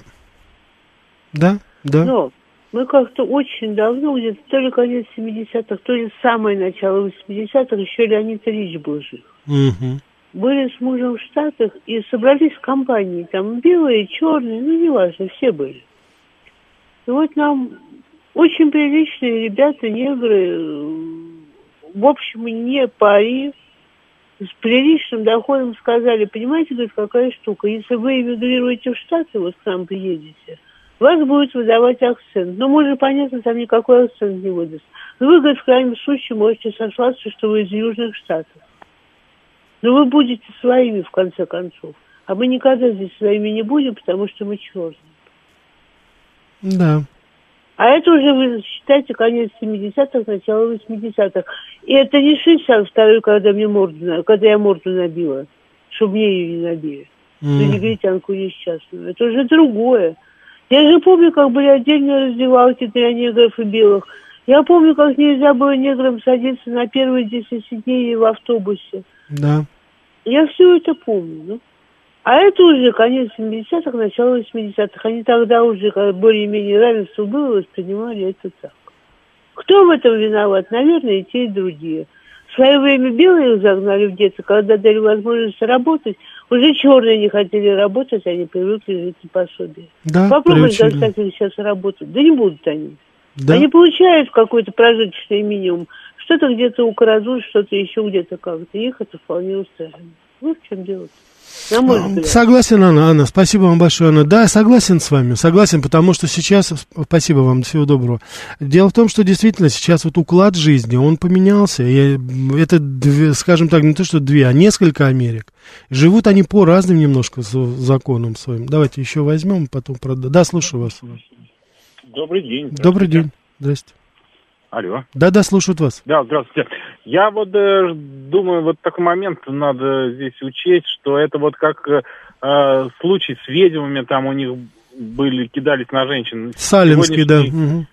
Да, да. Но мы как-то очень давно, где-то то ли конец 70-х, то ли самое начало 80-х, еще Леонид Ильич был жив. Угу. Были с мужем в Штатах и собрались в компании, там белые, черные, ну неважно, все были. И вот нам очень приличные ребята, негры, в общем, не пари, с приличным доходом сказали, понимаете, говорит, какая штука, если вы эмигрируете в Штаты, вот к нам приедете, вас будет выдавать акцент. Но может, понятно, там никакой акцент не выдаст. Но вы, говорит, в крайнем случае можете сослаться, что вы из Южных Штатов. Но вы будете своими, в конце концов. А мы никогда здесь своими не будем, потому что мы черные. Да. А это уже, вы считаете, конец 70-х, начало 80-х. И это не 62-й, когда, мне морду, когда я морду набила, чтобы мне ее не набили. Mm. За негритянку несчастную. Это уже другое. Я же помню, как были отдельные раздевалки для негров и белых. Я помню, как нельзя было неграм садиться на первые 10 сидений в автобусе. Да. Я все это помню. Ну. А это уже конец 70-х, начало 80-х. Они тогда уже, более-менее равенство было, воспринимали это так. Кто в этом виноват? Наверное, и те, и другие. В свое время белые их загнали в детство, когда дали возможность работать. Уже черные не хотели работать, они привыкли жить на пособие. Да, Попробуй заставить их сейчас работать. Да не будут они. Да. Они получают какой-то прожиточный минимум. Что-то где-то украдут, что-то еще где-то как-то. Их это вполне устраивает. Вот в чем дело-то. Согласен, Анна, Анна, спасибо вам большое, Анна. Да, согласен с вами, согласен, потому что сейчас, спасибо вам, всего доброго. Дело в том, что действительно сейчас вот уклад жизни, он поменялся. И это, скажем так, не то, что две, а несколько Америк. Живут они по разным немножко законам своим. Давайте еще возьмем, потом продадим. Да, слушаю вас. Добрый день. Добрый день. Здрасте. Алло. Да-да, слушают вас. Да, здравствуйте. Я вот э, думаю, вот такой момент надо здесь учесть, что это вот как э, э случай с ведьмами, там у них были, кидались на женщин. Салинский, да.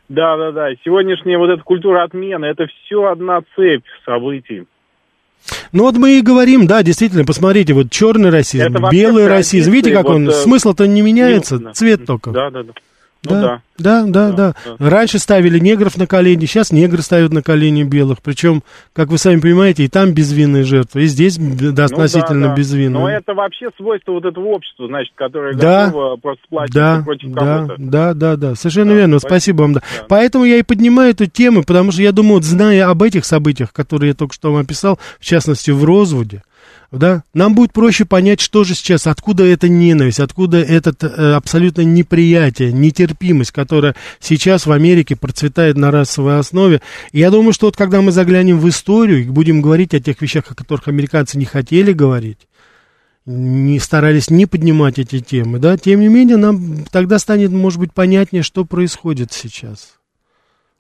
Да, да, да. Сегодняшняя вот эта культура отмены, это все одна цепь событий. Ну вот мы и говорим, да, действительно, посмотрите, вот черный расизм, белый расизм, видите, как вот, он, э, смысл-то не меняется, да, цвет только. Да, да, да. Ну, да, да, да, да, да. Раньше ставили негров на колени, сейчас негры ставят на колени белых. Причем, как вы сами понимаете, и там безвинные жертвы, и здесь да, относительно ну, да, да. безвинные. Но это вообще свойство вот этого общества, значит, которое да, готово просто сплачиваться да, против да, кого-то. Да, да, да, совершенно да, верно, спасибо, спасибо вам. Да. Да. Поэтому я и поднимаю эту тему, потому что я думаю, вот, зная об этих событиях, которые я только что вам описал, в частности, в Розвуде, да, нам будет проще понять, что же сейчас, откуда эта ненависть, откуда это э, абсолютно неприятие, нетерпимость, которая сейчас в Америке процветает на расовой основе. И я думаю, что вот когда мы заглянем в историю и будем говорить о тех вещах, о которых американцы не хотели говорить, не старались не поднимать эти темы, да, тем не менее нам тогда станет, может быть, понятнее, что происходит сейчас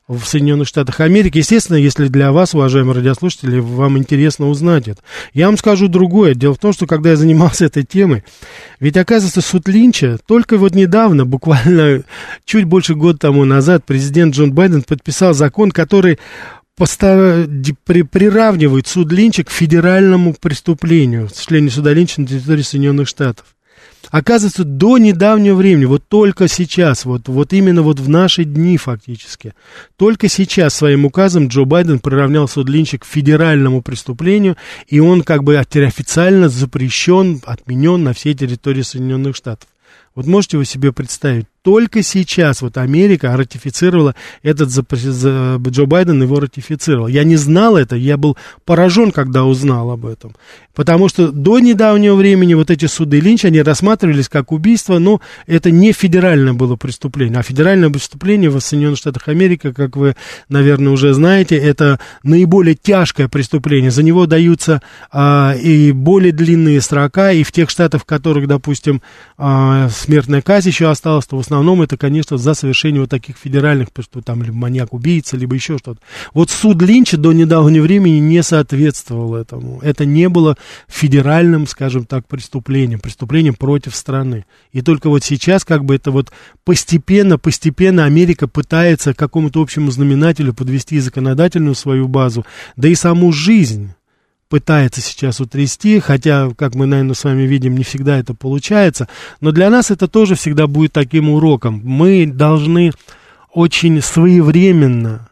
в Соединенных Штатах Америки. Естественно, если для вас, уважаемые радиослушатели, вам интересно узнать это. Я вам скажу другое. Дело в том, что когда я занимался этой темой, ведь, оказывается, суд Линча только вот недавно, буквально чуть больше года тому назад, президент Джон Байден подписал закон, который постав... при... приравнивает суд Линча к федеральному преступлению, осуществлению суда Линча на территории Соединенных Штатов. Оказывается, до недавнего времени, вот только сейчас, вот, вот именно вот в наши дни фактически, только сейчас своим указом Джо Байден приравнял суд Линча к федеральному преступлению, и он как бы официально запрещен, отменен на всей территории Соединенных Штатов. Вот можете вы себе представить, только сейчас вот Америка ратифицировала этот, Джо Байден его ратифицировал. Я не знал это, я был поражен, когда узнал об этом. Потому что до недавнего времени вот эти суды Линч, они рассматривались как убийство, но это не федеральное было преступление. А федеральное преступление в Соединенных Штатах Америки, как вы, наверное, уже знаете, это наиболее тяжкое преступление. За него даются а, и более длинные срока, и в тех штатах, в которых, допустим, а, смертная казнь еще осталась, то в основном основном это, конечно, за совершение вот таких федеральных, что там либо маньяк-убийца, либо еще что-то. Вот суд Линча до недавнего времени не соответствовал этому. Это не было федеральным, скажем так, преступлением, преступлением против страны. И только вот сейчас как бы это вот постепенно, постепенно Америка пытается к какому-то общему знаменателю подвести законодательную свою базу, да и саму жизнь пытается сейчас утрясти, хотя, как мы, наверное, с вами видим, не всегда это получается, но для нас это тоже всегда будет таким уроком. Мы должны очень своевременно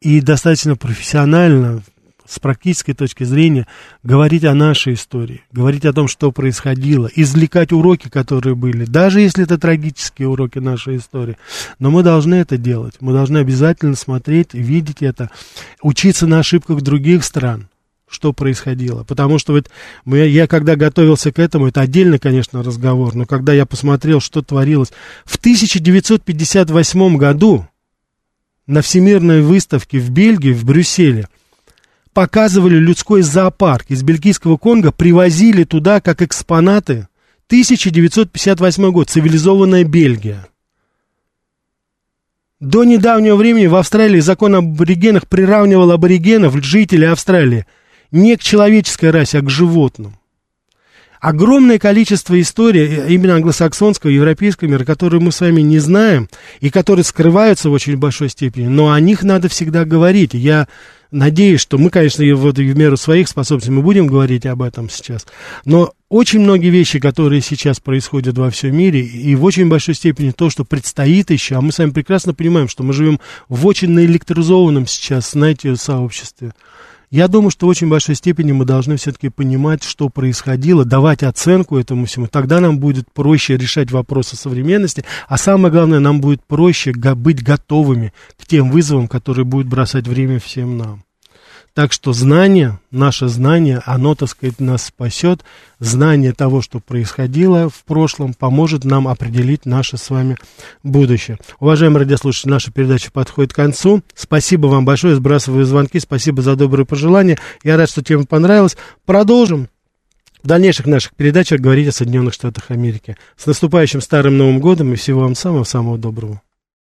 и достаточно профессионально, с практической точки зрения, говорить о нашей истории, говорить о том, что происходило, извлекать уроки, которые были, даже если это трагические уроки нашей истории. Но мы должны это делать, мы должны обязательно смотреть, видеть это, учиться на ошибках других стран – что происходило. Потому что вот я когда готовился к этому, это отдельный, конечно, разговор, но когда я посмотрел, что творилось. В 1958 году на Всемирной выставке в Бельгии, в Брюсселе, показывали людской зоопарк из бельгийского Конго, привозили туда как экспонаты 1958 год, цивилизованная Бельгия. До недавнего времени в Австралии закон об аборигенах приравнивал аборигенов, жителей Австралии, не к человеческой расе, а к животным. Огромное количество историй, э, именно англосаксонского, европейского мира, которые мы с вами не знаем, и которые скрываются в очень большой степени, но о них надо всегда говорить. Я надеюсь, что мы, конечно, вот в меру своих способностей мы будем говорить об этом сейчас, но очень многие вещи, которые сейчас происходят во всем мире, и в очень большой степени то, что предстоит еще, а мы с вами прекрасно понимаем, что мы живем в очень наэлектризованном сейчас, знаете, сообществе. Я думаю, что в очень большой степени мы должны все-таки понимать, что происходило, давать оценку этому всему. Тогда нам будет проще решать вопросы современности, а самое главное, нам будет проще быть готовыми к тем вызовам, которые будут бросать время всем нам. Так что знание, наше знание, оно, так сказать, нас спасет. Знание того, что происходило в прошлом, поможет нам определить наше с вами будущее. Уважаемые радиослушатели, наша передача подходит к концу. Спасибо вам большое, сбрасываю звонки, спасибо за добрые пожелания. Я рад, что тема понравилась. Продолжим в дальнейших наших передачах говорить о Соединенных Штатах Америки. С наступающим Старым Новым Годом и всего вам самого-самого доброго.